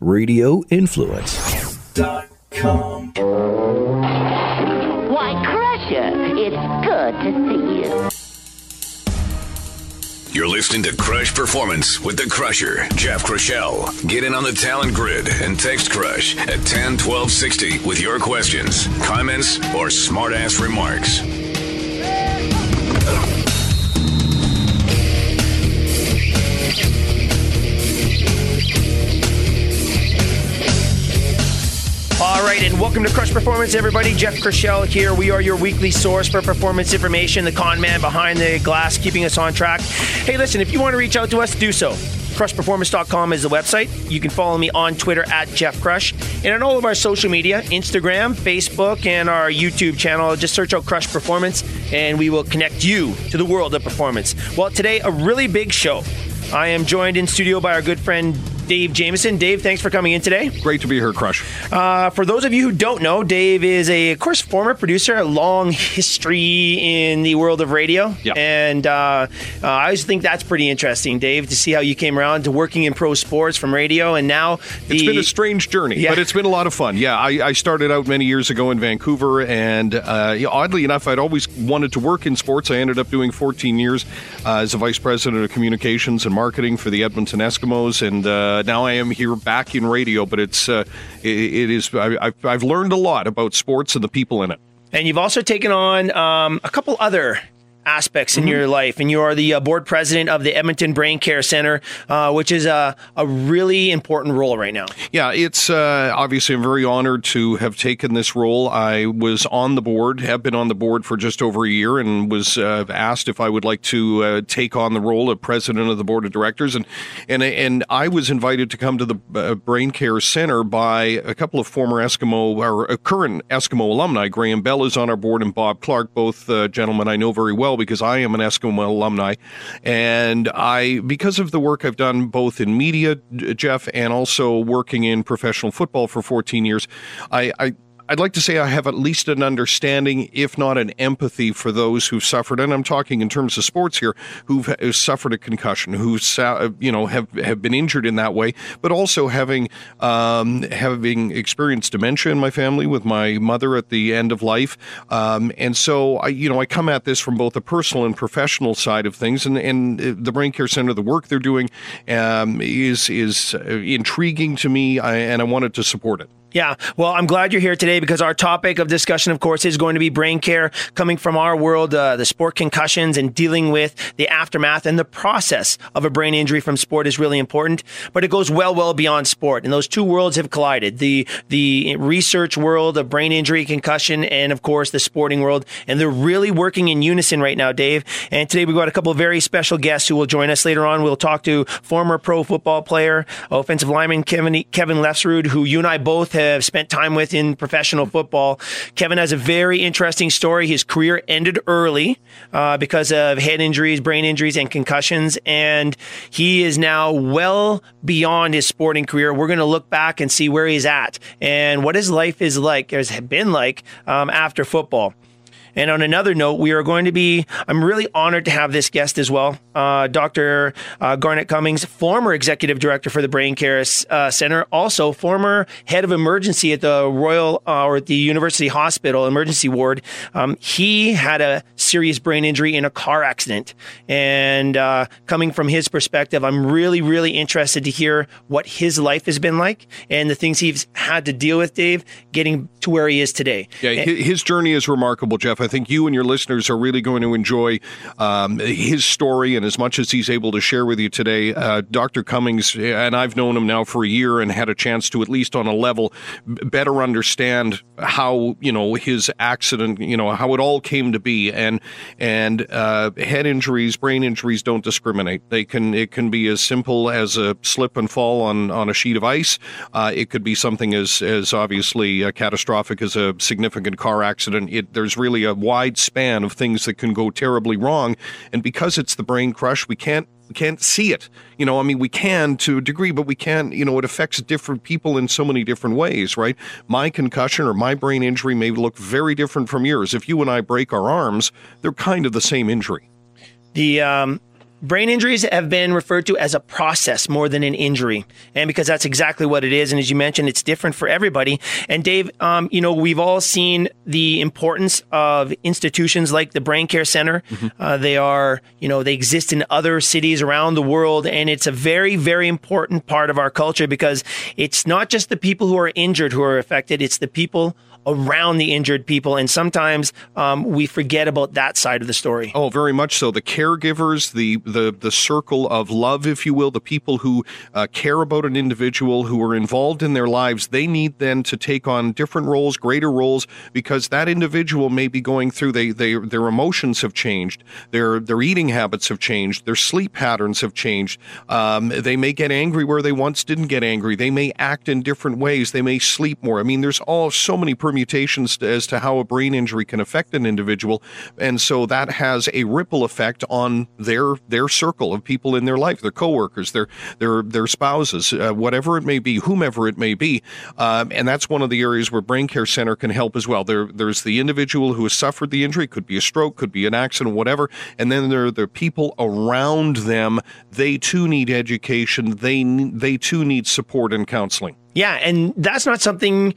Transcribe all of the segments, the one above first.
radioinfluence.com. Why, Crusher, it's good to see you. You're listening to Crush Performance with the Crusher, Jeff Krushell. Get in on the talent grid and text Crush at 10 12 60 with your questions, comments, or smart ass remarks. And welcome to Crush Performance, everybody. Jeff Krushell here. We are your weekly source for performance information, the con man behind the glass, keeping us on track. Hey, listen, if you want to reach out to us, do so. CrushPerformance.com is the website. You can follow me on Twitter at Jeff Crush and on all of our social media Instagram, Facebook, and our YouTube channel. Just search out Crush Performance and we will connect you to the world of performance. Well, today, a really big show. I am joined in studio by our good friend Dave Jameson. Dave, thanks for coming in today. Great to be here, Crush. Uh, for those of you who don't know, Dave is a, of course, former producer, a long history in the world of radio. Yeah. And uh, uh, I always think that's pretty interesting, Dave, to see how you came around to working in pro sports from radio, and now the, It's been a strange journey, Yeah. but it's been a lot of fun. Yeah, I, I started out many years ago in Vancouver, and uh, oddly enough, I'd always wanted to work in sports. I ended up doing 14 years uh, as a vice president of communications and marketing for the Edmonton Eskimos, and uh, now I am here back in radio. But it's uh, it, it is I, I've, I've learned a lot about sports and the people in it. And you've also taken on um, a couple other aspects in Mm-hmm. your life, and you are the uh, board president of the Edmonton Brain Care Center, uh, which is a, a really important role right now. Yeah, it's uh, obviously I'm very honored to have taken this role. I was on the board, have been on the board for just over a year, and was uh, asked if I would like to uh, take on the role of president of the board of directors, and and and I was invited to come to the uh, Brain Care Center by a couple of former Eskimo or uh, current Eskimo alumni. Graham Bell is on our board, and Bob Clark, both uh, gentlemen I know very well because I am an Eskimo alumni, and I because of the work I've done both in media, Jeff, and also working in professional football for 14 years, I. I I'd like to say I have at least an understanding, if not an empathy, for those who've suffered, and I'm talking in terms of sports here, who've, suffered a concussion, who you know have have been injured in that way, but also having um, having experienced dementia in my family with my mother at the end of life, um, and so I you know I come at this from both a personal and professional side of things, and and the Brain Care Center, the work they're doing, um, is is uh, intriguing to me, and I wanted to support it. Yeah, well, I'm glad you're here today because our topic of discussion, of course, is going to be brain care coming from our world, uh, the sport concussions, and dealing with the aftermath and the process of a brain injury from sport is really important. But it goes well, well beyond sport, and those two worlds have collided: the the research world of brain injury, concussion, and of course the sporting world, and they're really working in unison right now, Dave. And today we've got a couple of very special guests who will join us later on. We'll talk to former pro football player, offensive lineman Kevin Kevin Lefsrud, who you and I both have spent time with in professional football. Kevin has a very interesting story. His career ended early uh, because of head injuries, brain injuries, and concussions, and he is now well beyond his sporting career. We're going to look back and see where he's at and what his life is like, has been like um, after football. And on another note, we are going to be, I'm really honored to have this guest as well. Uh, Dr. Uh, Garnet Cummings, former executive director for the Brain Care uh, Center, also former head of emergency at the Royal uh, or at the University Hospital emergency ward. Um, he had a serious brain injury in a car accident. And uh, coming from his perspective, I'm really, really interested to hear what his life has been like and the things he's had to deal with, Dave, getting to where he is today. Yeah, hi- his journey is remarkable, Jeff. I think you and your listeners are really going to enjoy um, his story, and as much as he's able to share with you today, uh, Dr. Cummings, and I've known him now for a year and had a chance to, at least on a level, better understand how you know his accident, you know how it all came to be, and and uh, head injuries, brain injuries don't discriminate. They can it can be as simple as a slip and fall on on a sheet of ice. Uh, it could be something as as obviously uh, catastrophic as a significant car accident. It there's really a wide span of things that can go terribly wrong, and because it's the brain crush, we can't we can't see it. You know, I mean, we can to a degree, but we can't, you know, it affects different people in so many different ways, right? My concussion or my brain injury may look very different from yours. If you and I break our arms, they're kind of the same injury. The um, brain injuries have been referred to as a process more than an injury. And because that's exactly what it is. And as you mentioned, it's different for everybody. And Dave, um, you know, we've all seen the importance of institutions like the Brain Care Center. Mm-hmm. Uh, they are, you know, they exist in other cities around the world. And it's a very, very important part of our culture because it's not just the people who are injured who are affected, it's the people around the injured people. And sometimes um, we forget about that side of the story. Oh, very much so. The caregivers, the the the circle of love, if you will, the people who uh, care about an individual, who are involved in their lives, they need then to take on different roles, greater roles, because that individual may be going through. They, they their emotions have changed, their their eating habits have changed, their sleep patterns have changed. Um, they may get angry where they once didn't get angry. They may act in different ways. They may sleep more. I mean, there's all so many permutations as to how a brain injury can affect an individual, and so that has a ripple effect on their their circle of people in their life, their coworkers, their their their spouses, uh, whatever it may be, whomever it may be, um, and that's one of the areas where Brain Care Center can help as well. There there's the individual who has suffered the injury, could be a stroke, could be an accident, whatever, and then there are the people around them. They too need education. They they too need support and counseling. Yeah, and that's not something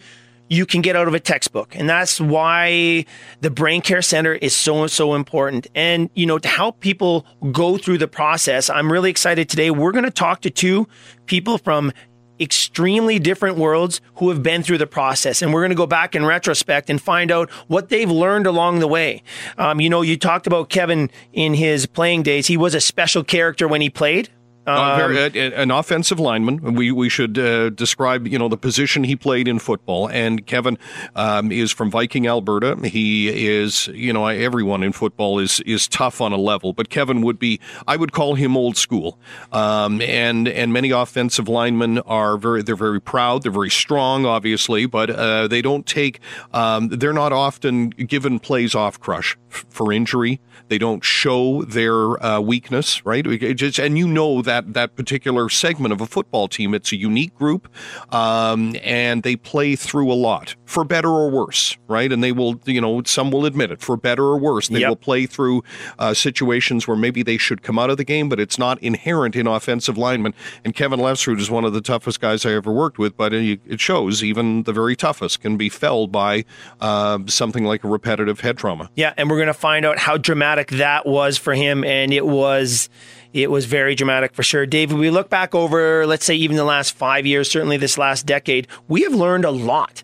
you can get out of a textbook. And that's why the Brain Care Center is so, so important. And, you know, to help people go through the process, I'm really excited today. We're going to talk to two people from extremely different worlds who have been through the process. And we're going to go back in retrospect and find out what they've learned along the way. Um, you know, you talked about Kevin in his playing days. He was a special character when he played. Uh, very, um, uh, an offensive lineman. We we should uh, describe you know the position he played in football. And Kevin um, is from Viking, Alberta. He is you know everyone in football is is tough on a level, but Kevin would be I would call him old school. Um, and and many offensive linemen are very they're very proud. They're very strong, obviously, but uh, they don't take um, they're not often given plays off crush for injury. They don't show their uh, weakness, right? Just, and you know that that particular segment of a football team, it's a unique group, um, and they play through a lot, for better or worse, right? And they will, you know, some will admit it, for better or worse, they yep. will play through uh, situations where maybe they should come out of the game, but it's not inherent in offensive linemen. And Kevin Lefsrud is one of the toughest guys I ever worked with, but it shows even the very toughest can be felled by uh, something like a repetitive head trauma. Yeah, and we're going to find out how dramatic that was for him, and it was it was very dramatic for sure. David, we look back over, let's say, even the last five years, certainly this last decade, we have learned a lot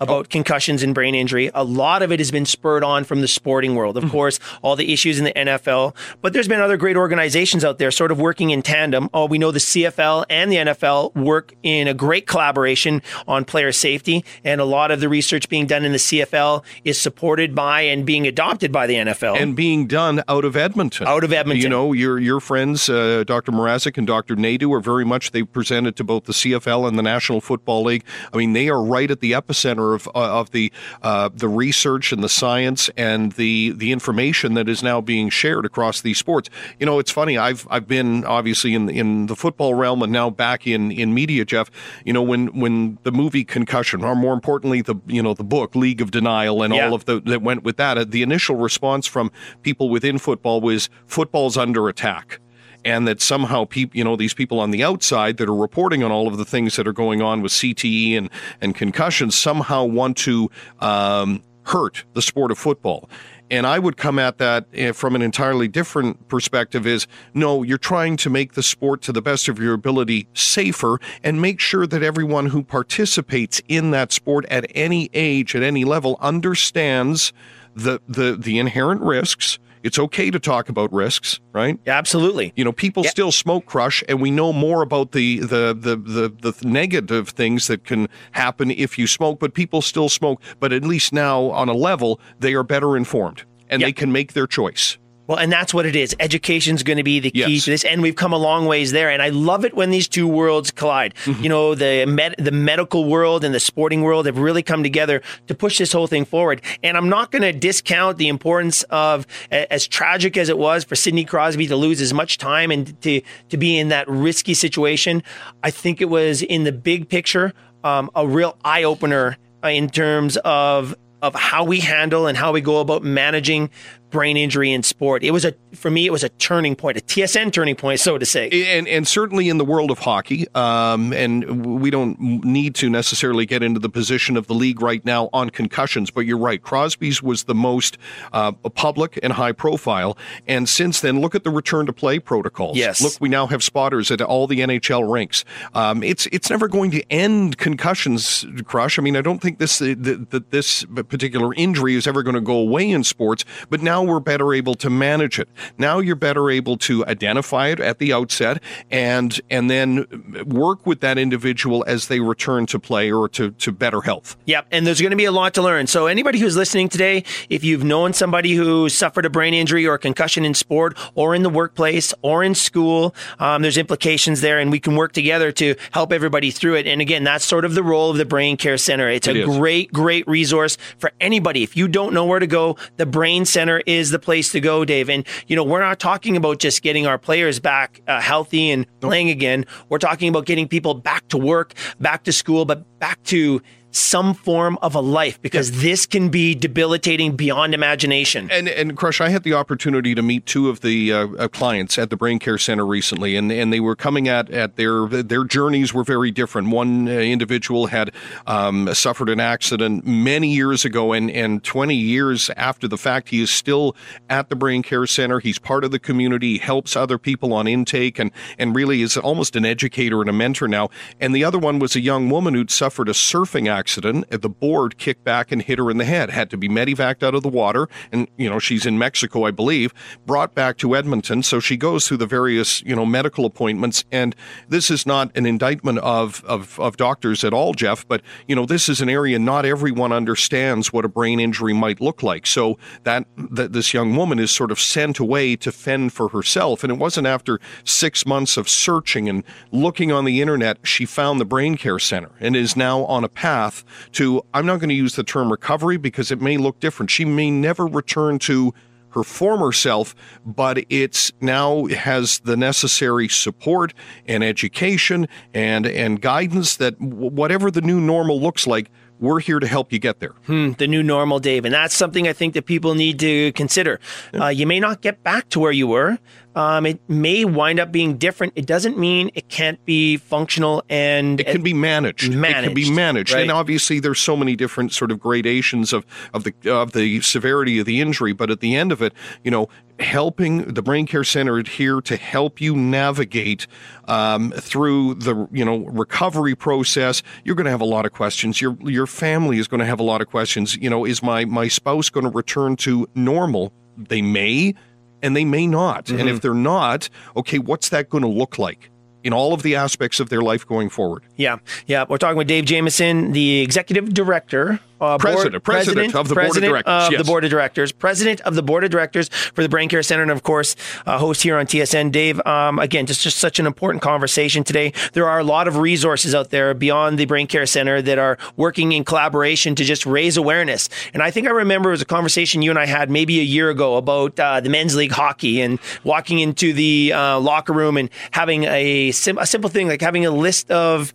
about oh. concussions and brain injury. A lot of it has been spurred on from the sporting world. Of mm-hmm. course, all the issues in the NFL, but there's been other great organizations out there sort of working in tandem. Oh, we know the CFL and the NFL work in a great collaboration on player safety, and a lot of the research being done in the CFL is supported by and being adopted by the NFL. And being done out of Edmonton. Out of Edmonton. You know, your your friends, uh, Dr. Mrazik and Dr. Naidu, are very much, they presented to both the CFL and the National Football League. I mean, they are right at the epicenter of uh, of the uh, the research and the science and the the information that is now being shared across these sports. You know, it's funny. I've I've been obviously in in the football realm and now back in in media, Jeff. You know, when when the movie Concussion, or more importantly, the you know the book League of Denial and yeah. all of the that went with that, uh, the initial response from people within football was football's under attack and that somehow people, you know, these people on the outside that are reporting on all of the things that are going on with CTE and and concussions somehow want to um, hurt the sport of football. And I would come at that eh, from an entirely different perspective is no, you're trying to make the sport to the best of your ability safer and make sure that everyone who participates in that sport at any age, at any level, understands the, the, the inherent risks, it's okay to talk about risks, right? Absolutely. You know, people yeah. still smoke crush, and we know more about the, the the, the the negative things that can happen if you smoke, but people still smoke. But at least now, on a level, they are better informed and they can make their choice. Well, and that's what it is. Education is going to be the key yes. to this, and we've come a long ways there. And I love it when these two worlds collide. Mm-hmm. You know, the med- the medical world and the sporting world have really come together to push this whole thing forward. And I'm not going to discount the importance of, as tragic as it was for Sidney Crosby to lose as much time and to to be in that risky situation. I think it was in the big picture um, a real eye opener in terms of of how we handle and how we go about managing brain injury in sport. It was a for me, it was a turning point, a TSN turning point, so to say. And and certainly in the world of hockey, um, and we don't need to necessarily get into the position of the league right now on concussions, but you're right. Crosby's was the most uh, public and high profile, and since then, look at the return to play protocols. Yes. Look, we now have spotters at all the NHL rinks. Um, it's it's never going to end concussions, Crush. I mean, I don't think this that this particular injury is ever going to go away in sports, but now we're better able to manage it. Now you're better able to identify it at the outset and and then work with that individual as they return to play or to, to better health. Yep, and there's going to be a lot to learn. So anybody who's listening today, if you've known somebody who suffered a brain injury or concussion in sport or in the workplace or in school, um, there's implications there, and we can work together to help everybody through it. And again, that's sort of the role of the Brain Care Center. It's It a is. great, great resource for anybody. If you don't know where to go, the Brain Center is the place to go, Dave. And you know, we're not talking about just getting our players back uh, healthy and playing again. We're talking about getting people back to work, back to school, but back to some form of a life because this can be debilitating beyond imagination. And and Crush, I had the opportunity to meet two of the uh, uh, clients at the Brain Care Center recently, and, and they were coming at at their their journeys were very different. One uh, individual had um, suffered an accident many years ago, and and 20 years after the fact, he is still at the Brain Care Center. He's part of the community, he helps other people on intake, and and really is almost an educator and a mentor now. And the other one was a young woman who'd suffered a surfing accident. Accident, the board kicked back and hit her in the head. Had to be medevaced out of the water, and you know she's in Mexico, I believe. Brought back to Edmonton, so she goes through the various you know medical appointments. And this is not an indictment of of, of doctors at all, Jeff. But you know this is an area not everyone understands what a brain injury might look like. So that that this young woman is sort of sent away to fend for herself. And it wasn't after six months of searching and looking on the internet she found the Brain Care Center and is now on a path to. I'm not going to use the term recovery because it may look different. She may never return to her former self, but it's now has the necessary support and education and and guidance that w- whatever the new normal looks like, we're here to help you get there. the new normal, Dave. And that's something I think that people need to consider. Uh, you may not get back to where you were. Um, it may wind up being different. It doesn't mean it can't be functional and It can be managed. It can be Managed, managed, right. and obviously there's so many different sort of gradations of of the of the severity of the injury. But at the end of it, you know, helping the Brain Care Center here to help you navigate um, through the you know recovery process. You're going to have a lot of questions. Your your family is going to have a lot of questions. You know, is my my spouse going to return to normal? They may, and they may not. And if mm-hmm. they're not, okay, what's that going to look like? In all of the aspects of their life going forward. Yeah, yeah. We're talking with Dave Jameson, the executive director, uh, President- president of the board of directors, of yes. the board of directors, president of the board of directors for the Brain Care Center, and of course, uh, host here on TSN. Dave, um, again, just just such an important conversation today. There are a lot of resources out there beyond the Brain Care Center that are working in collaboration to just raise awareness. And I think I remember it was a conversation you and I had maybe a year ago about uh, the men's league hockey and walking into the uh, locker room and having a, sim- a simple thing like having a list of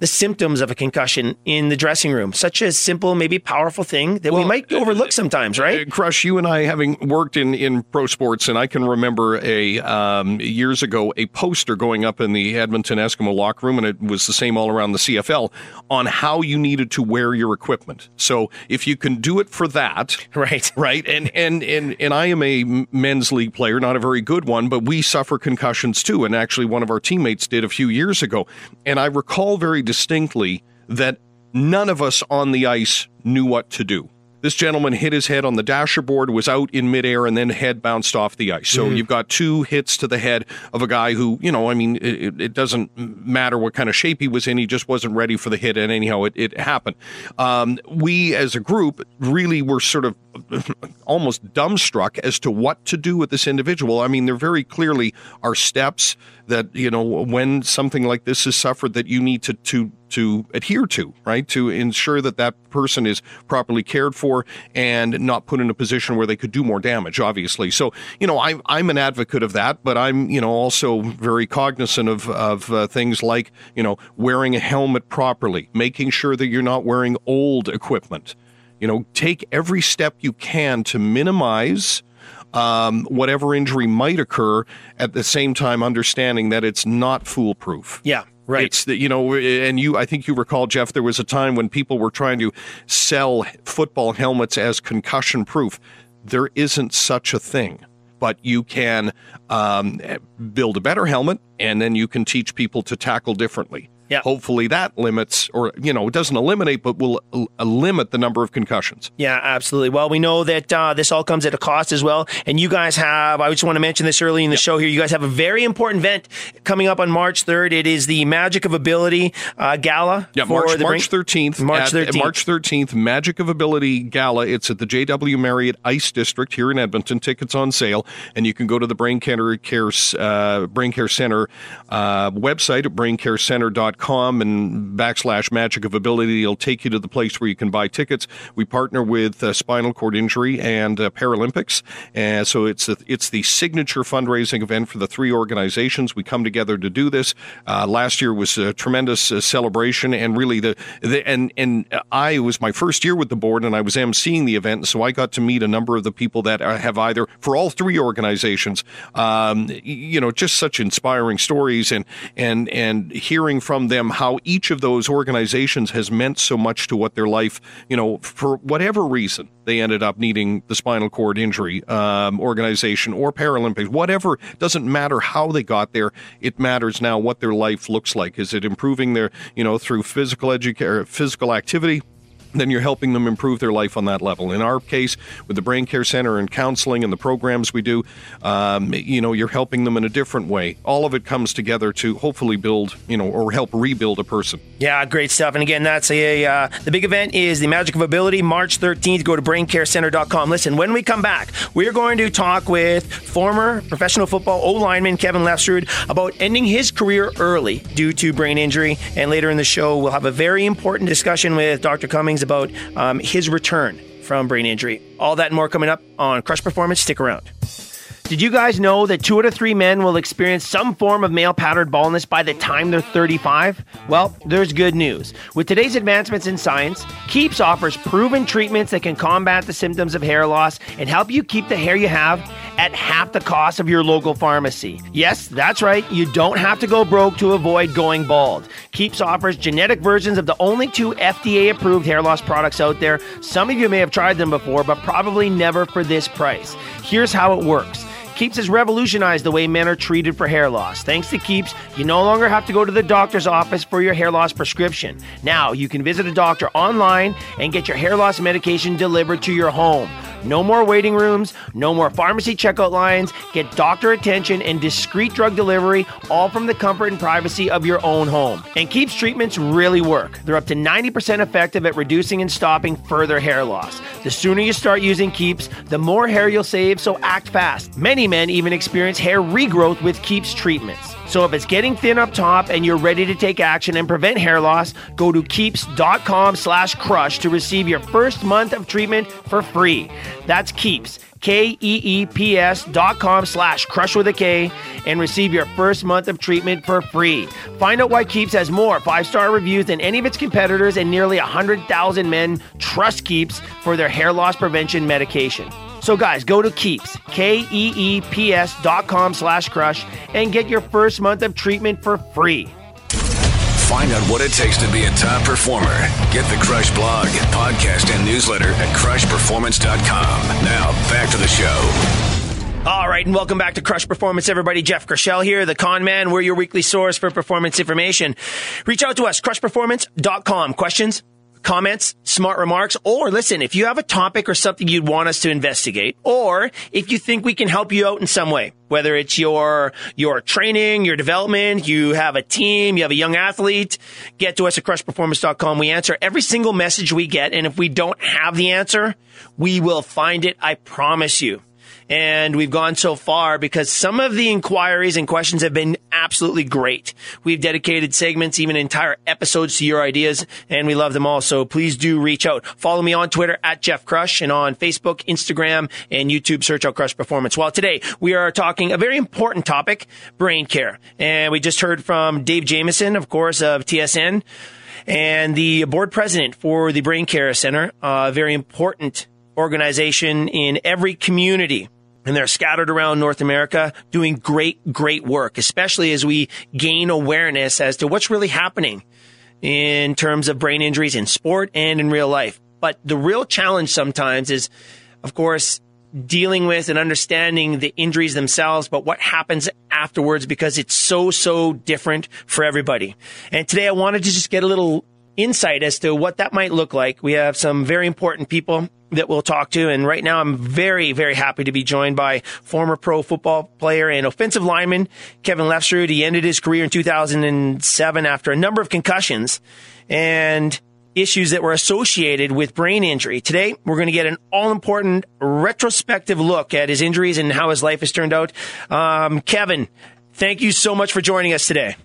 the symptoms of a concussion in the dressing room. Such a simple, maybe powerful thing that we might overlook sometimes, right? Uh, Crush, you and I having worked in, in pro sports, and I can remember a um, years ago a poster going up in the Edmonton Eskimo locker room, and it was the same all around the CFL on how you needed to wear your equipment. So if you can do it for that, Right. right, and and and and I am a men's league player, not a very good one, but we suffer concussions too, and actually one of our teammates did a few years ago, and I recall very distinctly that none of us on the ice knew what to do. This gentleman hit his head on the dasher board, was out in midair, and then head bounced off the ice. So you've got two hits to the head of a guy who, you know, I mean, it, it- it doesn't matter what kind of shape he was in. He just wasn't ready for the hit, and anyhow, it, it happened. Um, we, as a group, really were sort of almost dumbstruck as to what to do with this individual. I mean, there very clearly are steps that you know when something like this is suffered that you need to to to adhere to, right? To ensure that that person is properly cared for and not put in a position where they could do more damage. Obviously, so you know I'm I'm an advocate of that, but I'm you know also very cognizant of of uh, things like you know wearing a helmet properly, making sure that you're not wearing old equipment. You know, take every step you can to minimize um, whatever injury might occur. At the same time, understanding that it's not foolproof. Yeah. Right. It's the, you know, and you, I think you recall, Jeff, there was a time when people were trying to sell football helmets as concussion proof. There isn't such a thing, but you can um, build a better helmet and then you can teach people to tackle differently. Yeah. Hopefully that limits, or, you know, it doesn't eliminate, but will uh, limit the number of concussions. Yeah, absolutely. Well, we know that uh, this all comes at a cost as well. And you guys have, I just want to mention this early in the show here, you guys have a very important event coming up on March 3rd. It is the Magic of Ability uh, Gala. Yeah, March, March 13th. March 13th. March 13th, Magic of Ability Gala. It's at the JW Marriott Ice District here in Edmonton. Tickets on sale. And you can go to the Brain Care, uh, Brain Care Center uh, website at braincarecenter.com and backslash magic of ability. It'll take you to the place where you can buy tickets. We partner with uh, Spinal Cord Injury and uh, Paralympics. And so it's a, it's the signature fundraising event for the three organizations. We come together to do this. Uh, last year was a tremendous uh, celebration and really the, the, and, and I was my first year with the board and I was emceeing the event. So I got to meet a number of the people that have either for all three organizations, um, you know, just such inspiring stories and, and, and hearing from them how each of those organizations has meant so much to what their life, you know, for whatever reason they ended up needing the spinal cord injury um, organization or Paralympics, whatever. Doesn't matter how they got there. It matters now what their life looks like. Is it improving their, you know, through physical education, physical activity? Then you're helping them improve their life on that level. In our case, with the Brain Care Center and counseling and the programs we do, um, you know, you're helping them in a different way. All of it comes together to hopefully build, you know, or help rebuild a person. Yeah, great stuff. And again, that's a uh, the big event is the Magic of Ability, March 13th. Go to braincarecenter.com. Listen, when we come back, we're going to talk with former professional football O lineman Kevin Lefsrud about ending his career early due to brain injury. And later in the show, we'll have a very important discussion with Dr. Cummings about um, his return from brain injury. All that and more coming up on Crush Performance. Stick around. Did you guys know that two out of three men will experience some form of male pattern baldness by the time they're 35? Well, there's good news. With today's advancements in science, Keeps offers proven treatments that can combat the symptoms of hair loss and help you keep the hair you have at half the cost of your local pharmacy. Yes, that's right, you don't have to go broke to avoid going bald. Keeps offers genetic versions of the only two FDA approved hair loss products out there. Some of you may have tried them before, but probably never for this price. Here's how it works. Keeps has revolutionized the way men are treated for hair loss. Thanks to Keeps, you no longer have to go to the doctor's office for your hair loss prescription. Now, you can visit a doctor online and get your hair loss medication delivered to your home. No more waiting rooms, no more pharmacy checkout lines. Get doctor attention and discreet drug delivery, all from the comfort and privacy of your own home. And Keeps treatments really work. They're up to 90% effective at reducing and stopping further hair loss. The sooner you start using Keeps, the more hair you'll save, so act fast. Many men even experience hair regrowth with Keeps treatments. So if it's getting thin up top and you're ready to take action and prevent hair loss, go to keeps.com slash crush to receive your first month of treatment for free. That's Keeps, K-E-E-P-S dot com slash crush with a K and receive your first month of treatment for free. Find out why Keeps has more five-star reviews than any of its competitors and nearly 100,000 men trust Keeps for their hair loss prevention medication. So, guys, go to Keeps, K E E P S dot com slash crush, and get your first month of treatment for free. Find out what it takes to be a top performer. Get the Crush blog, podcast, and newsletter at crushperformance.com. Now, back to the show. All right, and welcome back to Crush Performance, everybody. Jeff Krushell here, the con man. We're your weekly source for performance information. Reach out to us, crushperformance.com. Questions? Comments, smart remarks, or listen, if you have a topic or something you'd want us to investigate, or if you think we can help you out in some way, whether it's your, your training, your development, you have a team, you have a young athlete, get to us at crushperformance.com. We answer every single message we get. And if we don't have the answer, we will find it. I promise you and we've gone so far because some of the inquiries and questions have been absolutely great. We've dedicated segments, even entire episodes to your ideas, and we love them all. So please do reach out. Follow me on Twitter at Jeff Crush and on Facebook, Instagram, and YouTube. Search out Crush Performance. Well, today we are talking a very important topic, brain care. And we just heard from Dave Jameson, of course, of TSN and the board president for the Brain Care Center, a very important organization in every community and they're scattered around North America doing great, great work, especially as we gain awareness as to what's really happening in terms of brain injuries in sport and in real life. But the real challenge sometimes is, of course, dealing with and understanding the injuries themselves, but what happens afterwards because it's so, so different for everybody. And today I wanted to just get a little insight as to what that might look like. We have some very important people that we'll talk to. And right now I'm very, very happy to be joined by former pro football player and offensive lineman Kevin Lefsrud. He ended his career in 2007 after a number of concussions and issues that were associated with brain injury. Today, we're going to get an all important retrospective look at his injuries and how his life has turned out. Um, Kevin, thank you so much for joining us today.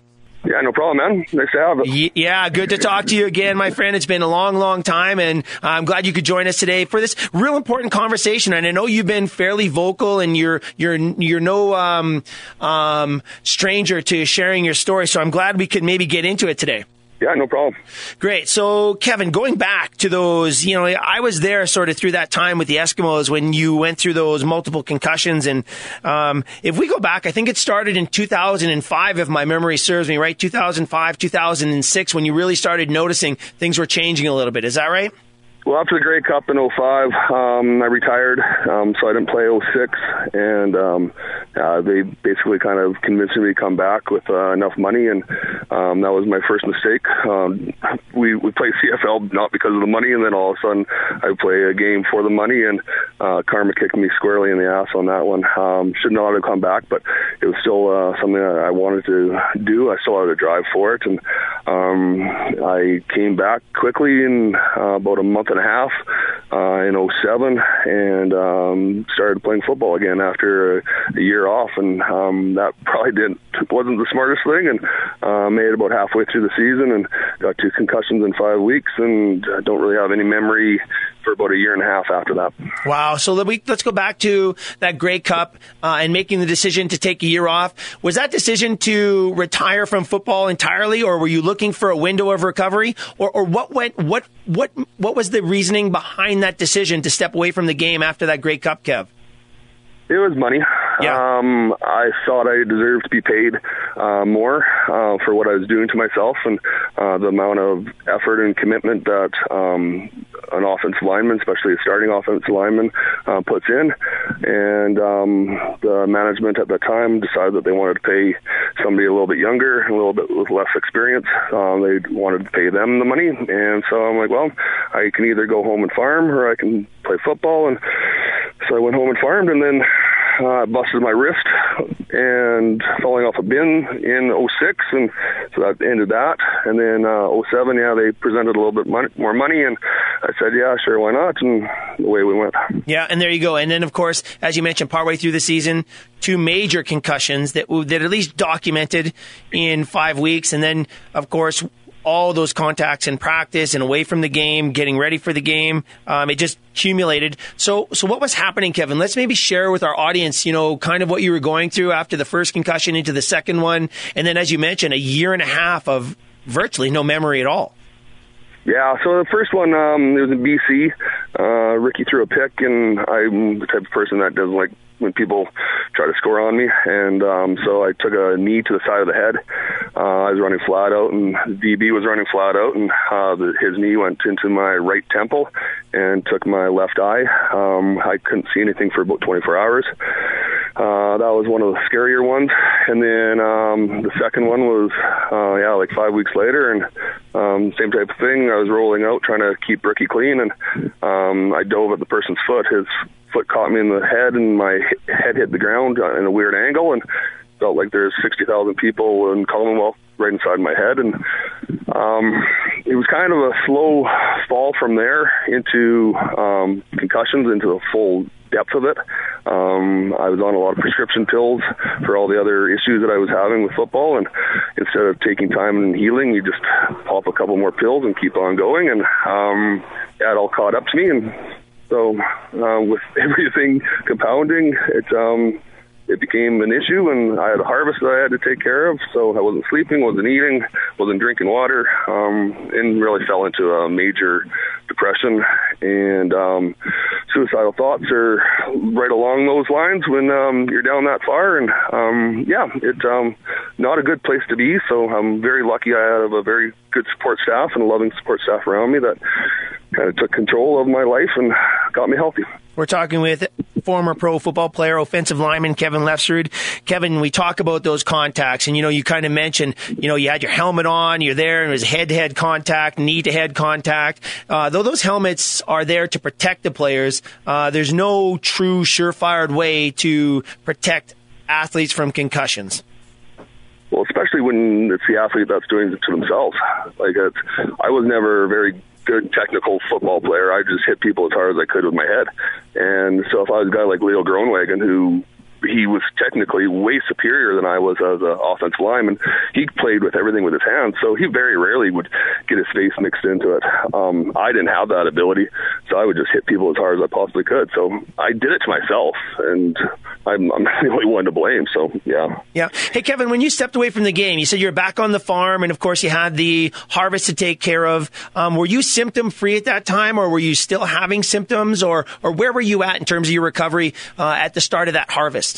Yeah, no problem, man. Nice to have. Yeah, good to talk to you again, my friend. It's been a long, long time, and I'm glad you could join us today for this real important conversation. And I know you've been fairly vocal, and you're you're you're no um, um, stranger to sharing your story. So I'm glad we could maybe get into it today. Yeah, no problem. Great. So, Kevin, going back to those, you know, I was there sort of through that time with the Eskimos when you went through those multiple concussions. And um, if we go back, I think it started in 2005, if my memory serves me right, 2005, 2006, when you really started noticing things were changing a little bit. Is that right? Well, after the Grey Cup in 05, um, I retired, um, so I didn't play 06, and um, uh, they basically kind of convinced me to come back with uh, enough money, and um, that was my first mistake. Um, we we play CFL not because of the money, and then all of a sudden I play a game for the money, and uh, karma kicked me squarely in the ass on that one. Um, should not have come back, but it was still uh, something that I wanted to do. I still had a drive for it, and um, I came back quickly in uh, about a month and a half uh, in 07 and um, started playing football again after a, a year off. And um, that probably didn't wasn't the smartest thing. And uh, made it about halfway through the season and got two concussions in five weeks and I don't really have any memory for about a year and a half after that. Wow. So let me, let's go back to that Grey Cup uh, and making the decision to take a year off. Was that decision to retire from football entirely, or were you looking for a window of recovery, or, or what went what what what was the reasoning behind that decision to step away from the game after that Grey Cup, Kev? It was money. Yeah. Um, I thought I deserved to be paid uh, more uh, for what I was doing to myself and uh, the amount of effort and commitment that um, an offensive lineman, especially a starting offensive lineman, uh, puts in. And um, the management at the time decided that they wanted to pay somebody a little bit younger, a little bit with less experience. Um, they wanted to pay them the money, and so I'm like, well, I can either go home and farm or I can play football. And so I went home and farmed, and then uh, busted my wrist and falling off a bin in 06, and so that ended that. And then uh, 07, yeah, they presented a little bit more money, and I said, yeah, sure, why not? And away we went. Yeah, and there you go. And then, of course, as you mentioned, partway through the season, two major concussions that that at least documented in five weeks, and then, of course, all those contacts in practice and away from the game, getting ready for the game. Um, it just accumulated. So, so what was happening, Kevin? Let's maybe share with our audience, you know, kind of what you were going through after the first concussion into the second one, and then, as you mentioned, a year and a half of virtually no memory at all. Yeah, so the first one, um, it was in BC. Uh, Ricky threw a pick, and I'm the type of person that doesn't like when people try to score on me, and um, so I took a knee to the side of the head. Uh, I was running flat out, and DB was running flat out, and uh, the, his knee went into my right temple and took my left eye. Um, I couldn't see anything for about 24 hours. Uh, that was one of the scarier ones, and then um, the second one was uh, yeah, like five weeks later, and um, same type of thing. I was rolling out trying to keep Ricky clean, and um, I dove at the person's foot. His foot caught me in the head, and my head hit the ground in a weird angle, and felt like there's 60,000 people in Commonwealth right inside my head, and um, it was kind of a slow fall from there into um, concussions, into the full depth of it. Um, I was on a lot of prescription pills for all the other issues that I was having with football, and instead of taking time and healing, you just pop a couple more pills and keep on going, and um, it all caught up to me, and so uh, with everything compounding, it's um, it became an issue, and I had a harvest that I had to take care of. So I wasn't sleeping, wasn't eating, wasn't drinking water, um, and really fell into a major depression. And um, suicidal thoughts are right along those lines when um, you're down that far. And um, yeah, it's um, not a good place to be. So I'm very lucky. I have a very good support staff and a loving support staff around me that kind of took control of my life and got me healthy. We're talking with former pro football player, offensive lineman Kevin Lefsrud. Kevin, we talk about those contacts, and you know, you kind of mentioned, you know, you had your helmet on, you're there, and it was head to head contact, knee to head contact. Uh, though those helmets are there to protect the players, uh, there's no true surefire way to protect athletes from concussions. Well, especially when it's the athlete that's doing it to themselves. Like, I was never very good technical football player. I just hit people as hard as I could with my head. And so if I was a guy like Leo Groenewegen who he was technically way superior than I was as an offensive lineman. He played with everything with his hands, so he very rarely would get his face mixed into it. Um, I didn't have that ability, so I would just hit people as hard as I possibly could. So I did it to myself, and I'm, I'm the only one to blame. So yeah. Yeah. Hey, Kevin, when you stepped away from the game, you said you're back on the farm, and of course you had the harvest to take care of. Um, were you symptom free at that time, or were you still having symptoms, or or where were you at in terms of your recovery uh, at the start of that harvest?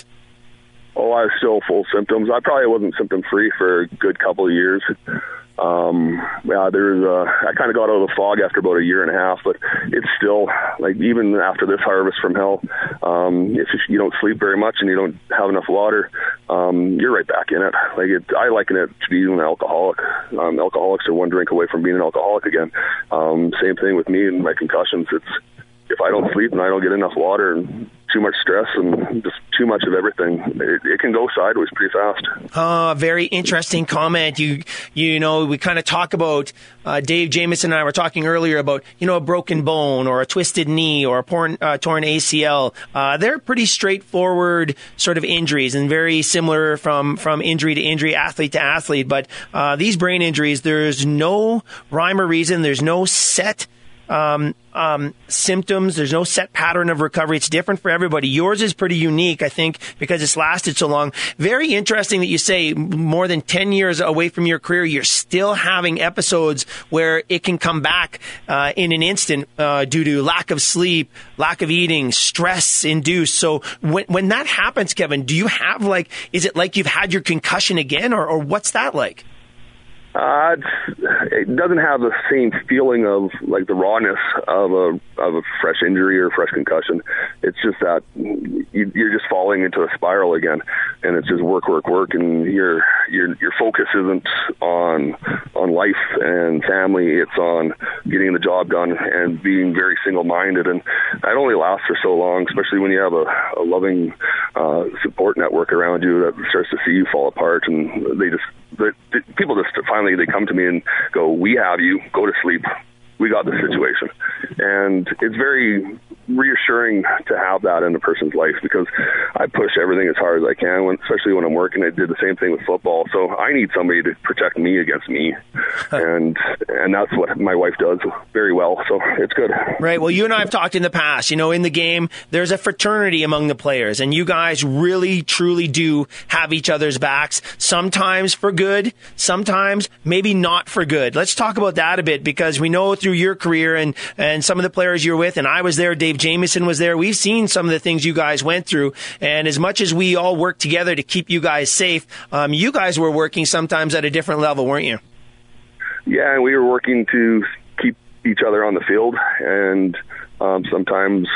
Oh, I was still full symptoms. I probably wasn't symptom free for a good couple of years. Um, yeah, there's uh, I kind of got out of the fog after about a year and a half, but it's still like even after this harvest from hell, um, if you don't sleep very much and you don't have enough water, um, you're right back in it. Like it, I liken it to being an alcoholic. Um, alcoholics are one drink away from being an alcoholic again. Um, same thing with me and my concussions. It's if I don't sleep and I don't get enough water and too much stress and just too much of everything, it, it can go sideways pretty fast. Uh, very interesting comment. You you know we kind of talk about uh, Dave Jameson and I were talking earlier about you know a broken bone or a twisted knee or a torn, uh, torn ACL. Uh, they're pretty straightforward sort of injuries and very similar from from injury to injury, athlete to athlete. But uh, these brain injuries, there's no rhyme or reason. There's no set um, um, symptoms. There's no set pattern of recovery. It's different for everybody. Yours is pretty unique, I think, because it's lasted so long. Very interesting that you say more than 10 years away from your career, you're still having episodes where it can come back uh, in an instant uh, due to lack of sleep, lack of eating, stress induced. So when, when that happens, Kevin, do you have like, is it like you've had your concussion again or, or what's that like? Uh, it doesn't have the same feeling of like the rawness of a of a fresh injury or fresh concussion. It's just that you, you're just falling into a spiral again, and it's just work, work, work, and your your your focus isn't on on life and family. It's on getting the job done and being very single minded. And that only lasts for so long, especially when you have a, a loving uh, support network around you that starts to see you fall apart, and they just the, the people just finally they come to me and go, "We have you. Go to sleep. We got the situation," and it's very reassuring to have that in a person's life because I push everything as hard as I can, when, especially when I'm working. I did the same thing with football, so I need somebody to protect me against me, and and that's what my wife does very well. So it's good. Right. Well, you and I have talked in the past. You know, in the game, there's a fraternity among the players, and you guys really, truly do have each other's backs. Sometimes for good, sometimes maybe not for good. Let's talk about that a bit because we know through your career and and some of the players you're with, and I was there, Dave Jameson was there. We've seen some of the things you guys went through. And as much as we all work together to keep you guys safe, um, you guys were working sometimes at a different level, weren't you? Yeah, we were working to keep each other on the field and um, sometimes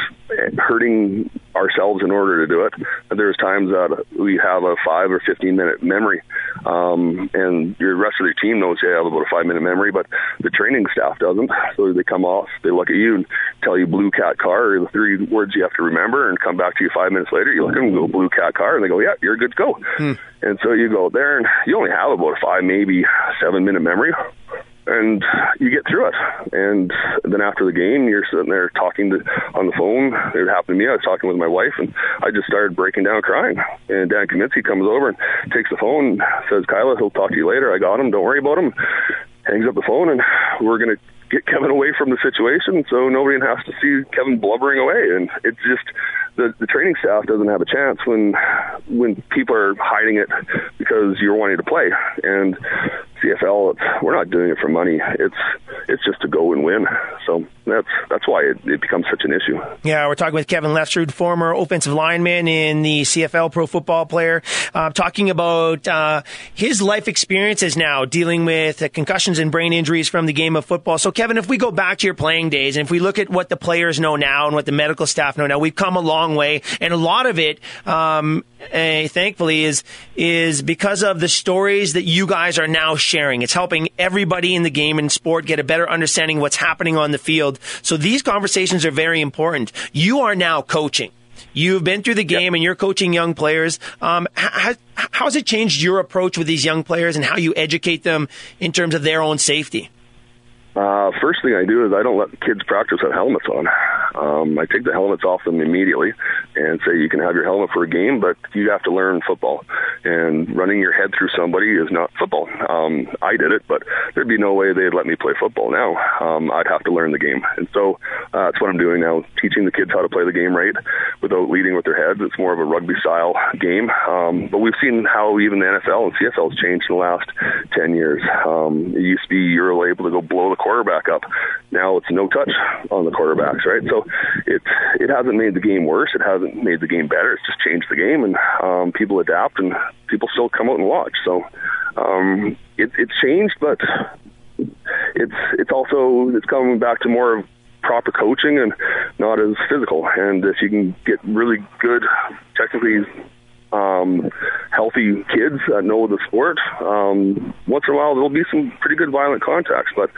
hurting ourselves in order to do it. There's times that we have a five or 15 minute memory, um, and your rest of your team knows you have about a five minute memory, but the training staff doesn't. So they come off, they look at you and tell you blue cat car, or the three words you have to remember, and come back to you five minutes later. You look at them and go blue cat car, and they go, yeah, you're good to go. Hmm. And so you go there, and you only have about a five, maybe seven minute memory and you get through it. And then after the game, you're sitting there talking to on the phone. It happened to me. I was talking with my wife, and I just started breaking down crying. And Dan Kaminsky comes over and takes the phone, says, "Kyla, he'll talk to you later. I got him. Don't worry about him." Hangs up the phone, and we're gonna get Kevin away from the situation so nobody has to see Kevin blubbering away. And it's just the, the training staff doesn't have a chance when when people are hiding it because you're wanting to play. And CFL, we're not doing it for money. It's it's just to go and win. So that's that's why it, it becomes such an issue. Yeah, we're talking with Kevin Lefsrud, former offensive lineman in the CFL pro football player, uh, talking about uh, his life experiences now dealing with uh, concussions and brain injuries from the game of football. So, Kevin, if we go back to your playing days and if we look at what the players know now and what the medical staff know now, we've come a long way, and a lot of it, um, uh, thankfully, is is because of the stories that you guys are now sharing. It's helping everybody in the game and sport get a better understanding what's happening on the field. So these conversations are very important. You are now coaching. You've been through the game yep. and you're coaching young players. Um, how, how has it changed your approach with these young players and how you educate them in terms of their own safety? Uh, first thing I do is I don't let kids practice with helmets on. Um, I take the helmets off them immediately and say you can have your helmet for a game, but you have to learn football. And running your head through somebody is not football. Um, I did it, but there'd be no way they'd let me play football now. Um, I'd have to learn the game, and so uh, that's what I'm doing now, teaching the kids how to play the game right without leading with their heads. It's more of a rugby style game. Um, but we've seen how even the NFL and CFL has changed in the last ten years. Um, it used to be you're able to go blow the quarterback up. Now it's no touch on the quarterbacks, right? So it it hasn't made the game worse. It hasn't made the game better. It's just changed the game, and um, people adapt, and people still come out and watch. So um, it, it's changed, but it's it's also it's coming back to more of proper coaching and not as physical. And if you can get really good, technically um, healthy kids that know the sport. Um, once in a while, there'll be some pretty good violent contacts, but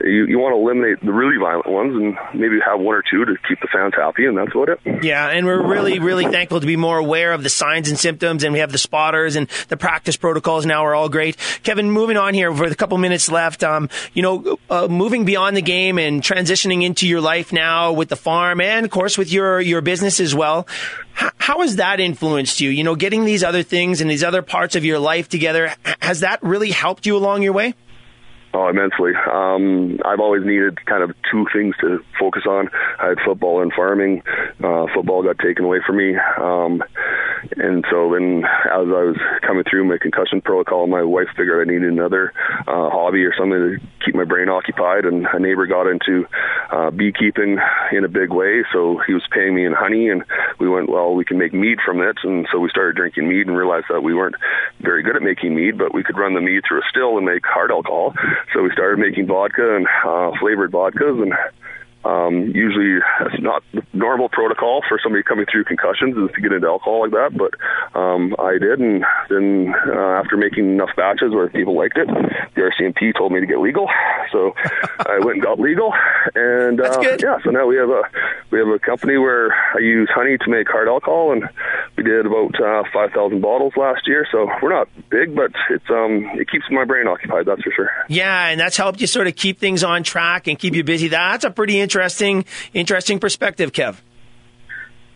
you, you want to eliminate the really violent ones and maybe have one or two to keep the fans happy, and that's about it. Yeah, and we're really, really thankful to be more aware of the signs and symptoms, and we have the spotters and the practice protocols now are all great. Kevin, moving on here for the couple minutes left, um, you know, uh, moving beyond the game and transitioning into your life now with the farm and, of course, with your, your business as well. How, how has that influenced you? You know, getting these other things and these other parts of your life together, has that really helped you along your way? Oh, immensely. Um, I've always needed kind of two things to focus on. I had football and farming. Uh, football got taken away from me. Um, and so then as I was coming through my concussion protocol, my wife figured I needed another uh, hobby or something to keep my brain occupied. And a neighbor got into uh, beekeeping in a big way. So he was paying me in honey and we went, well, we can make mead from it. And so we started drinking mead and realized that we weren't very good at making mead, but we could run the mead through a still and make hard alcohol. So we started making vodka and uh, flavored vodkas and um, usually, it's not the normal protocol for somebody coming through concussions is to get into alcohol like that, but um, I did, and then uh, after making enough batches where people liked it, the RCMP told me to get legal, so I went and got legal, and uh, yeah, so now we have a we have a company where I use honey to make hard alcohol, and we did about uh, five thousand bottles last year, so we're not big, but it's um it keeps my brain occupied, that's for sure. Yeah, and that's helped you sort of keep things on track and keep you busy. That's a pretty interesting interesting, interesting perspective, Kev.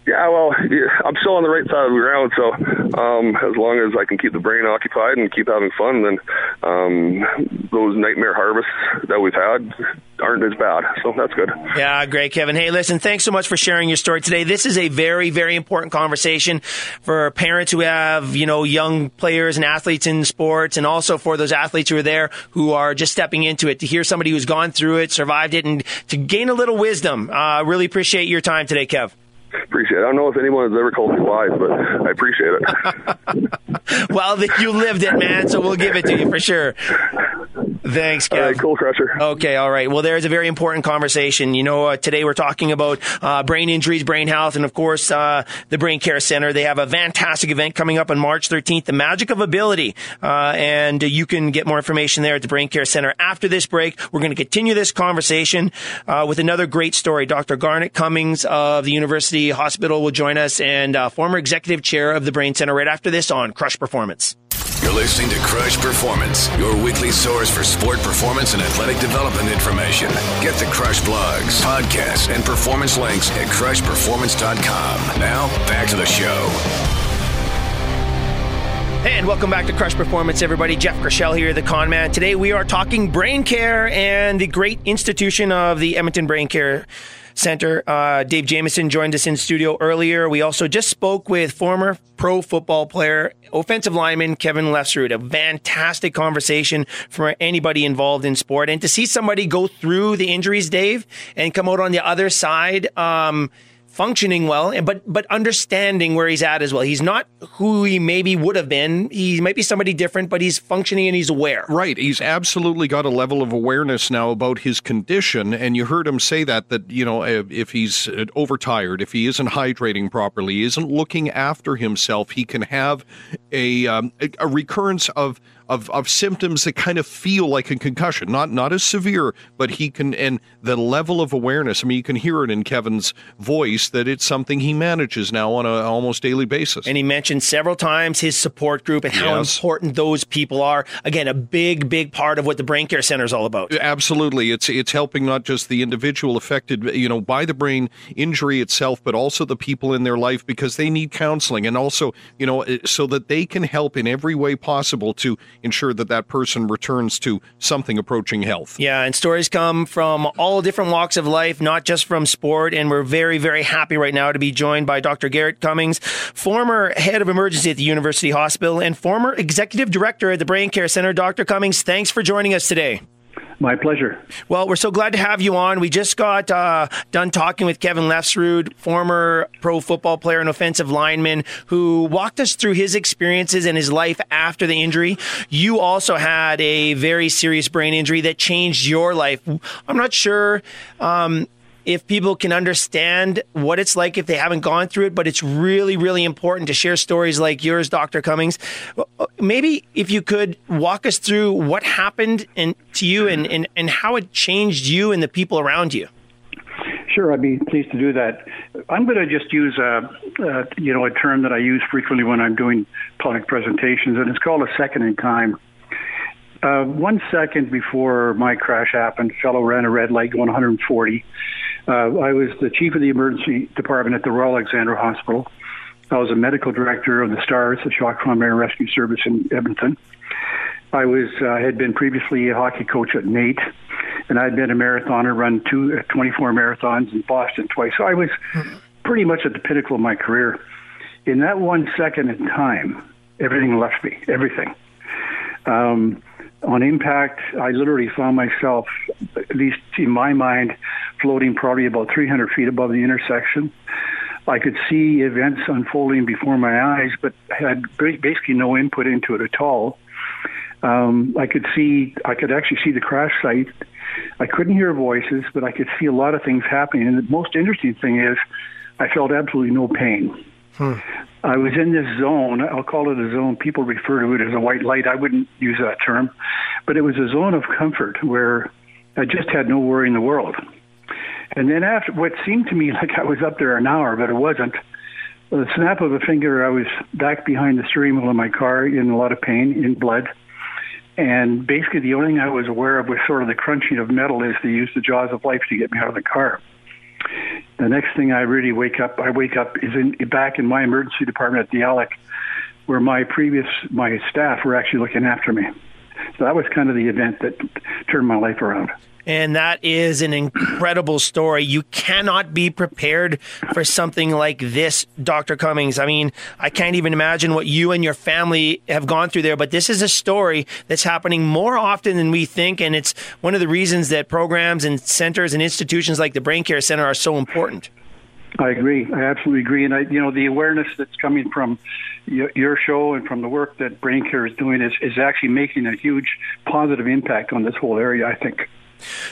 Yeah, well, I'm still on the right side of the ground, so um, as long as I can keep the brain occupied and keep having fun, then um, those nightmare harvests that we've had aren't as bad. So that's good. Yeah, great, Kevin. Hey, listen, thanks so much for sharing your story today. This is a very, very important conversation for parents who have, you know, young players and athletes in sports, and also for those athletes who are there who are just stepping into it. To hear somebody who's gone through it, survived it, and to gain a little wisdom. Uh, really appreciate your time today, Kev appreciate it. I don't know if anyone has ever called me wise, but I appreciate it. well, you lived it, man, so we'll give it to you for sure. Thanks, Kev. All right, cool, Crusher. Okay, all right. Well, there's a very important conversation. You know, uh, today we're talking about uh, brain injuries, brain health, and of course, uh, the Brain Care Center. They have a fantastic event coming up on March 13th, The Magic of Ability. Uh, and you can get more information there at the Brain Care Center. After this break, we're going to continue this conversation uh, with another great story. Dr. Garnet Cummings of the University Hospital will join us and uh, former executive chair of the Brain Center right after this on Crush Performance. You're listening to Crush Performance, your weekly source for sport performance and athletic development information. Get the Crush blogs, podcasts, and performance links at crushperformance.com. Now, back to the show. And welcome back to Crush Performance, everybody. Jeff Krushell here, the con man. Today we are talking brain care and the great institution of the Edmonton Brain Care Center. Uh, Dave Jameson joined us in studio earlier. We also just spoke with former pro football player, offensive lineman Kevin Lefsrud. A fantastic conversation for anybody involved in sport. And to see somebody go through the injuries, Dave, and come out on the other side, um, functioning well, but but understanding where he's at as well. He's not who he maybe would have been. He might be somebody different, but he's functioning and he's aware. Right. He's absolutely got a level of awareness now about his condition, and you heard him say that that you know if he's overtired, if he isn't hydrating properly, isn't looking after himself, he can have a um, a recurrence of of, of symptoms that kind of feel like a concussion, not not as severe, but he can and the level of awareness. I mean, you can hear it in Kevin's voice that it's something he manages now on a almost daily basis. And he mentioned several times his support group and how yes. important those people are. Again, a big, big part of what the Brain Care Center is all about. Uh, absolutely, it's it's helping not just the individual affected, you know, by the brain injury itself, but also the people in their life because they need counseling and also, you know, uh, so that they can help in every way possible to ensure that that person returns to something approaching health. Yeah, and stories come from all different walks of life, not just from sport. And we're very, very happy right now to be joined by Dr. Garnet Cummings, former head of emergency at the University Hospital and former executive director at the Brain Care Center. Dr. Cummings, thanks for joining us today. My pleasure. Well, we're so glad to have you on. We just got uh, done talking with Kevin Lefsrud, former pro football player and offensive lineman, who walked us through his experiences and his life after the injury. You also had a very serious brain injury that changed your life. I'm not sure um, if people can understand what it's like if they haven't gone through it, but it's really, really important to share stories like yours, Dr. Cummings. Maybe if you could walk us through what happened in, to you and, and, and how it changed you and the people around you. Sure, I'd be pleased to do that. I'm going to just use a, a, you know a term that I use frequently when I'm doing public presentations, and it's called a second in time. Uh, one second before my crash happened, fellow ran a red light going 140. Uh, I was the chief of the emergency department at the Royal Alexandra Hospital. I was a medical director of the STARS, the Shock Trauma and Rescue Service in Edmonton. I was uh, had been previously a hockey coach at NAIT, and I'd been a marathoner, run two uh, 24 marathons in Boston twice. So I was pretty much at the pinnacle of my career. In that one second in time, everything left me. Everything. Um, on impact, I literally found myself, at least in my mind, floating probably about 300 feet above the intersection. I could see events unfolding before my eyes, but had basically no input into it at all. Um, I could see, I could actually see the crash site. I couldn't hear voices, but I could see a lot of things happening. And the most interesting thing is, I felt absolutely no pain. Hmm. I was in this zone. I'll call it a zone. People refer to it as a white light. I wouldn't use that term, but it was a zone of comfort where I just had no worry in the world. And then after what seemed to me like I was up there an hour, but it wasn't. The snap of a finger, I was back behind the steering wheel of my car in a lot of pain, in blood. And basically, the only thing I was aware of was sort of the crunching of metal as they used the jaws of life to get me out of the car. The next thing I really wake up, I wake up is in back in my emergency department at the Alex, where my previous my staff were actually looking after me. So that was kind of the event that turned my life around. And that is an incredible story. You cannot be prepared for something like this, Dr. Cummings. I mean, I can't even imagine what you and your family have gone through there, but this is a story that's happening more often than we think. And it's one of the reasons that programs and centers and institutions like the Brain Care Center are so important. I agree. I absolutely agree. And I, you know, the awareness that's coming from your show and from the work that Brain Care is doing is, is actually making a huge positive impact on this whole area, I think.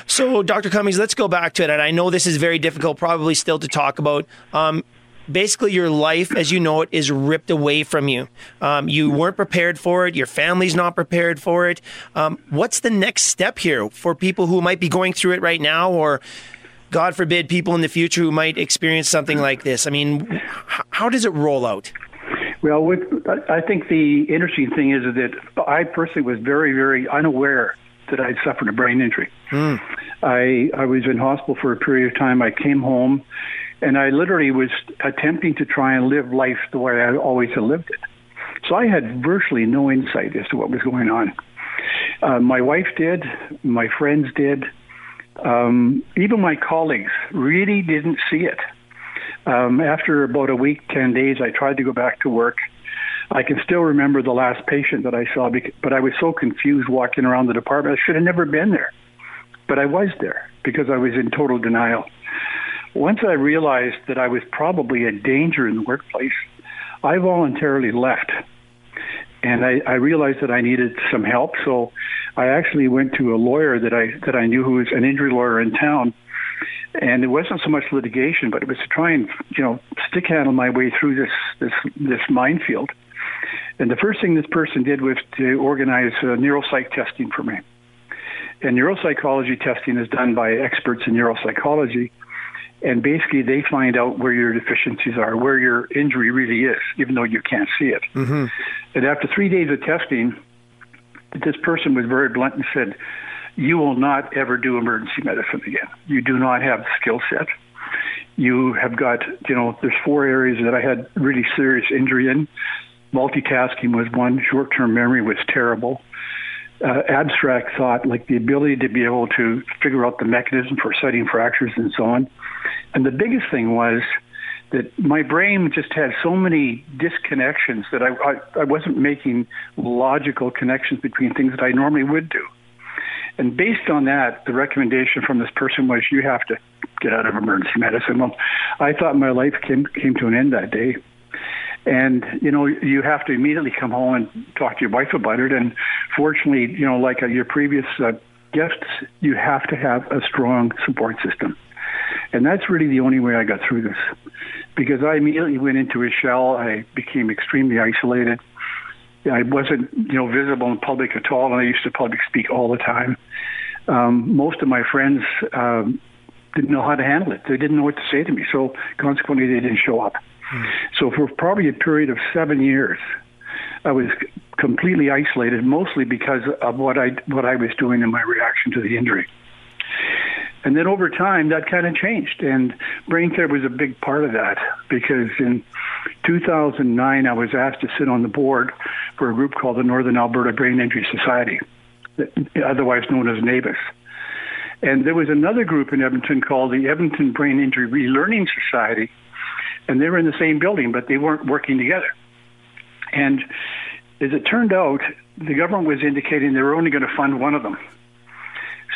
So, Dr. Cummings, let's go back to it. And I know this is very difficult, probably still to talk about. Um, basically, your life as you know it is ripped away from you. Um, you weren't prepared for it. Your family's not prepared for it. Um, what's the next step here for people who might be going through it right now, or God forbid, people in the future who might experience something like this? I mean, how does it roll out? Well, with, I think the interesting thing is that I personally was very, very unaware that I'd suffered a brain injury. Mm. I I was in hospital for a period of time. I came home, and I literally was attempting to try and live life the way I always had lived it. So I had virtually no insight as to what was going on. Uh, my wife did, my friends did, um, even my colleagues really didn't see it. Um, after about a week, 10 days, I tried to go back to work. I can still remember the last patient that I saw, but I was so confused walking around the department. I should have never been there, but I was there because I was in total denial. Once I realized that I was probably a danger in the workplace, I voluntarily left. And I, I realized that I needed some help, so I actually went to a lawyer that I that I knew who was an injury lawyer in town, and it wasn't so much litigation, but it was to try and you know stick handle my way through this this this minefield. And the first thing this person did was to organize uh, neuropsych testing for me. And neuropsychology testing is done by experts in neuropsychology, and basically they find out where your deficiencies are, where your injury really is, even though you can't see it. Mm-hmm. And after three days of testing, this person was very blunt and said, "You will not ever do emergency medicine again. You do not have the skill set. You have got, you know, there's four areas that I had really serious injury in. Multitasking was one. Short-term memory was terrible." uh, abstract thought, like the ability to be able to figure out the mechanism for setting fractures and so on. And the biggest thing was that my brain just had so many disconnections that I, I, I wasn't making logical connections between things that I normally would do. And based on that, the recommendation from this person was you have to get out of emergency medicine. Well, I thought my life came came to an end that day. And you know, you have to immediately come home and talk to your wife about it. And fortunately, you know, like your previous uh, guests, you have to have a strong support system. And that's really the only way I got through this. Because I immediately went into a shell. I became extremely isolated. I wasn't, you know, visible in public at all, and I used to public speak all the time. Um, most of my friends um, didn't know how to handle it. They didn't know what to say to me, so consequently, they didn't show up. Mm. So for probably a period of seven years, I was completely isolated, mostly because of what I what I was doing in my reaction to the injury. And then over time, that kind of changed, and brain care was a big part of that because in 2009, I was asked to sit on the board for a group called the Northern Alberta Brain Injury Society, otherwise known as NABIS. And there was another group in Edmonton called the Edmonton Brain Injury Relearning Society, and they were in the same building, but they weren't working together. And as it turned out, the government was indicating they were only going to fund one of them.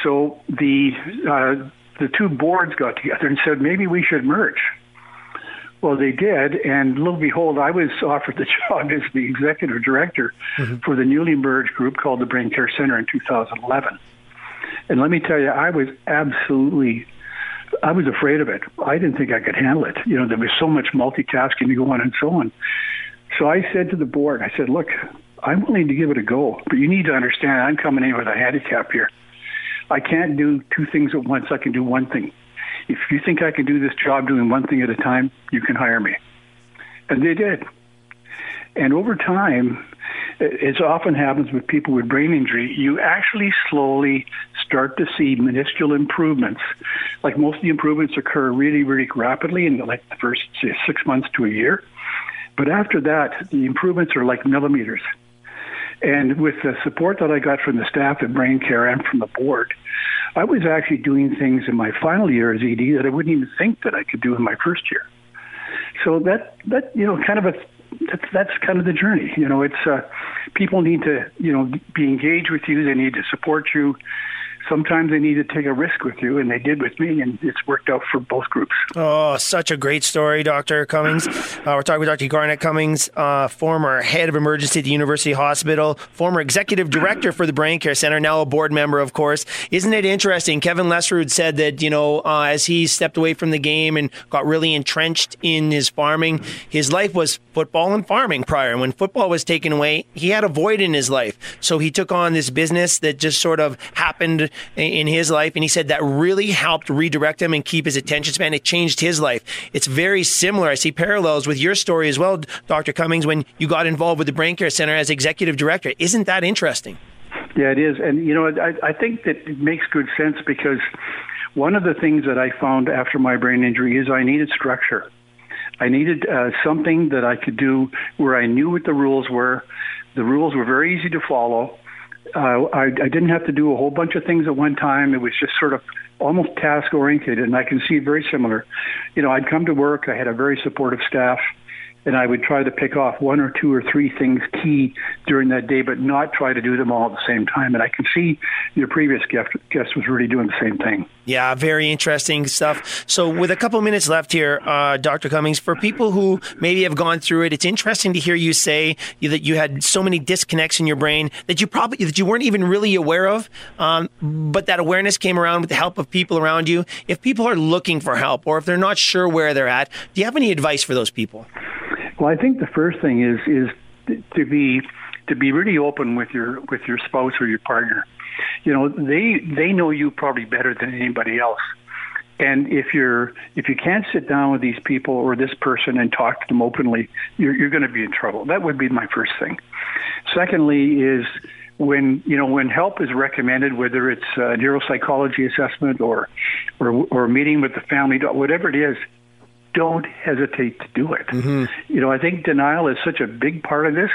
So the uh, the two boards got together and said maybe we should merge. Well, they did, and lo and behold, I was offered the job as the executive director mm-hmm. for the newly merged group called the Brain Care Center in 2011. And let me tell you, I was absolutely I was afraid of it. I didn't think I could handle it. You know, there was so much multitasking to go on and so on. So I said to the board, I said, look, I'm willing to give it a go, but you need to understand I'm coming in with a handicap here. I can't do two things at once. I can do one thing. If you think I can do this job doing one thing at a time, you can hire me. And they did. And over time, as often happens with people with brain injury, you actually slowly start to see minuscule improvements. Like most of the improvements occur really, really rapidly in like the first say, six months to a year. But after that, the improvements are like millimeters. And with the support that I got from the staff at Brain Care and from the board, I was actually doing things in my final year as ED that I wouldn't even think that I could do in my first year. So that that you know kind of a that's that's kind of the journey. You know, it's uh, people need to you know be engaged with you. They need to support you sometimes they need to take a risk with you, and they did with me, and it's worked out for both groups. Oh, such a great story, Dr. Cummings. Uh, we're talking with Dr. Garnet Cummings, uh, former head of emergency at the University Hospital, former executive director for the Brain Care Center, now a board member, of course. Isn't it interesting? Kevin Lefsrud said that, you know, uh, as he stepped away from the game and got really entrenched in his farming, his life was football and farming prior. And when football was taken away, he had a void in his life. So he took on this business that just sort of happened in his life. And he said that really helped redirect him and keep his attention span. It changed his life. It's very similar. I see parallels with your story as well, Dr. Cummings, when you got involved with the Brain Care Center as executive director. Isn't that interesting? Yeah, it is. And, you know, I, I think that it makes good sense because one of the things that I found after my brain injury is I needed structure. I needed uh, something that I could do where I knew what the rules were. The rules were very easy to follow. Uh, I, I didn't have to do a whole bunch of things at one time. It was just sort of almost task oriented, and I can see very similar. You know, I'd come to work. I had a very supportive staff and I would try to pick off one or two or three things key during that day, but not try to do them all at the same time. And I can see your previous guest, guest was really doing the same thing. Yeah, very interesting stuff. So, with a couple minutes left here, uh, Dr. Cummings, for people who maybe have gone through it, it's interesting to hear you say that you had so many disconnects in your brain that you probably that you weren't even really aware of, um, but that awareness came around with the help of people around you. If people are looking for help, or if they're not sure where they're at, do you have any advice for those people? Well, I think the first thing is is to be to be really open with your with your spouse or your partner. You know, they they know you probably better than anybody else. And if you're if you can't sit down with these people or this person and talk to them openly, you're you're going to be in trouble. That would be my first thing. Secondly, is when you know when help is recommended, whether it's a neuropsychology assessment or or or meeting with the family, whatever it is, don't hesitate to do it. Mm-hmm. You know, I think denial is such a big part of this.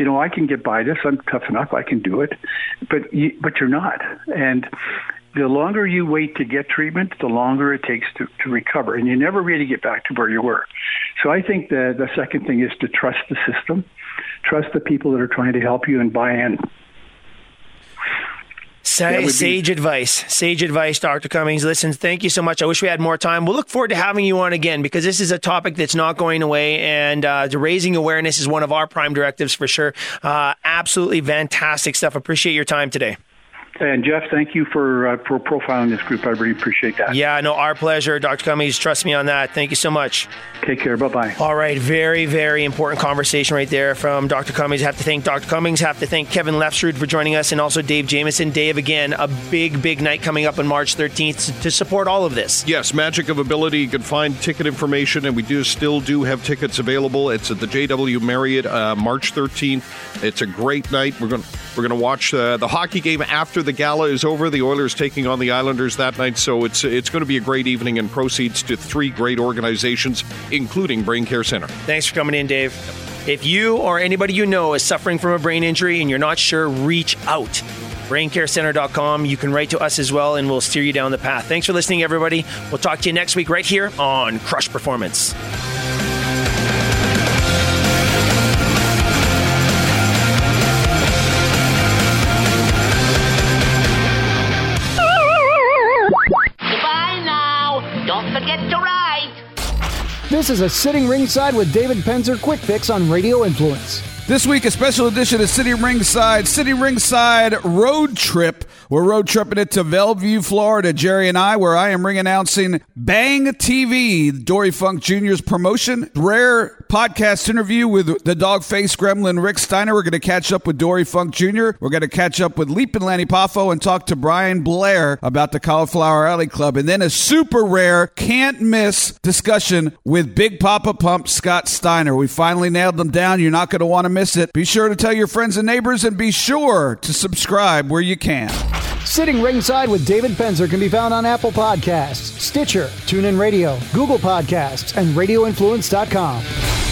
You know, I can get by this. I'm tough enough. I can do it, but you, but you're not. And the longer you wait to get treatment, the longer it takes to, to recover, and you never really get back to where you were. So I think the the second thing is to trust the system, trust the people that are trying to help you, and buy in. Say, sage be- advice. Sage advice, Dr. Cummings. Listen, thank you so much. I wish we had more time. We'll look forward to having you on again because this is a topic that's not going away, and uh, raising awareness is one of our prime directives for sure. Uh, absolutely fantastic stuff. Appreciate your time today. And Jeff, thank you for uh, for profiling this group. I really appreciate that. Yeah, no, our pleasure, Dr. Cummings. Trust me on that. Thank you so much. Take care. Bye bye. All right, very very important conversation right there from Dr. Cummings. Have to thank Dr. Cummings. Have to thank Kevin Lefsrud for joining us, and also Dave Jameson. Dave, again, a big big night coming up on March 13th to support all of this. Yes, Magic of Ability. You can find ticket information, and we do still do have tickets available. It's at the JW Marriott, uh, March 13th. It's a great night. We're going we're going to watch uh, the hockey game after the gala is over. The Oilers taking on the Islanders that night, so it's it's going to be a great evening and proceeds to three great organizations, including Brain Care Center. Thanks for coming in, Dave. If you or anybody you know is suffering from a brain injury and you're not sure, reach out. BrainCareCenter.com. You can write to us as well, and we'll steer you down the path. Thanks for listening, everybody. We'll talk to you next week right here on Crush Performance. This is a Sitting Ringside with David Penzer quick fix on Radio Influence. This week, a special edition of Sitting Ringside, Sitting Ringside Road Trip. We're road tripping it to Belleview, Florida, Jerry and I, where I am ring announcing Bang TV, Dory Funk Jr.'s promotion. Rare podcast interview with the dog face gremlin Rick Steiner. We're going to catch up with Dory Funk Jr. We're going to catch up with Leapin' Lanny Poffo and talk to Brian Blair about the Cauliflower Alley Club. And then a super rare, can't miss discussion with Big Papa Pump Scott Steiner. We finally nailed them down. You're not going to want to miss it. Be sure to tell your friends and neighbors and be sure to subscribe where you can. Sitting Ringside with David Penzer can be found on Apple Podcasts, Stitcher, TuneIn Radio, Google Podcasts, and RadioInfluence.com.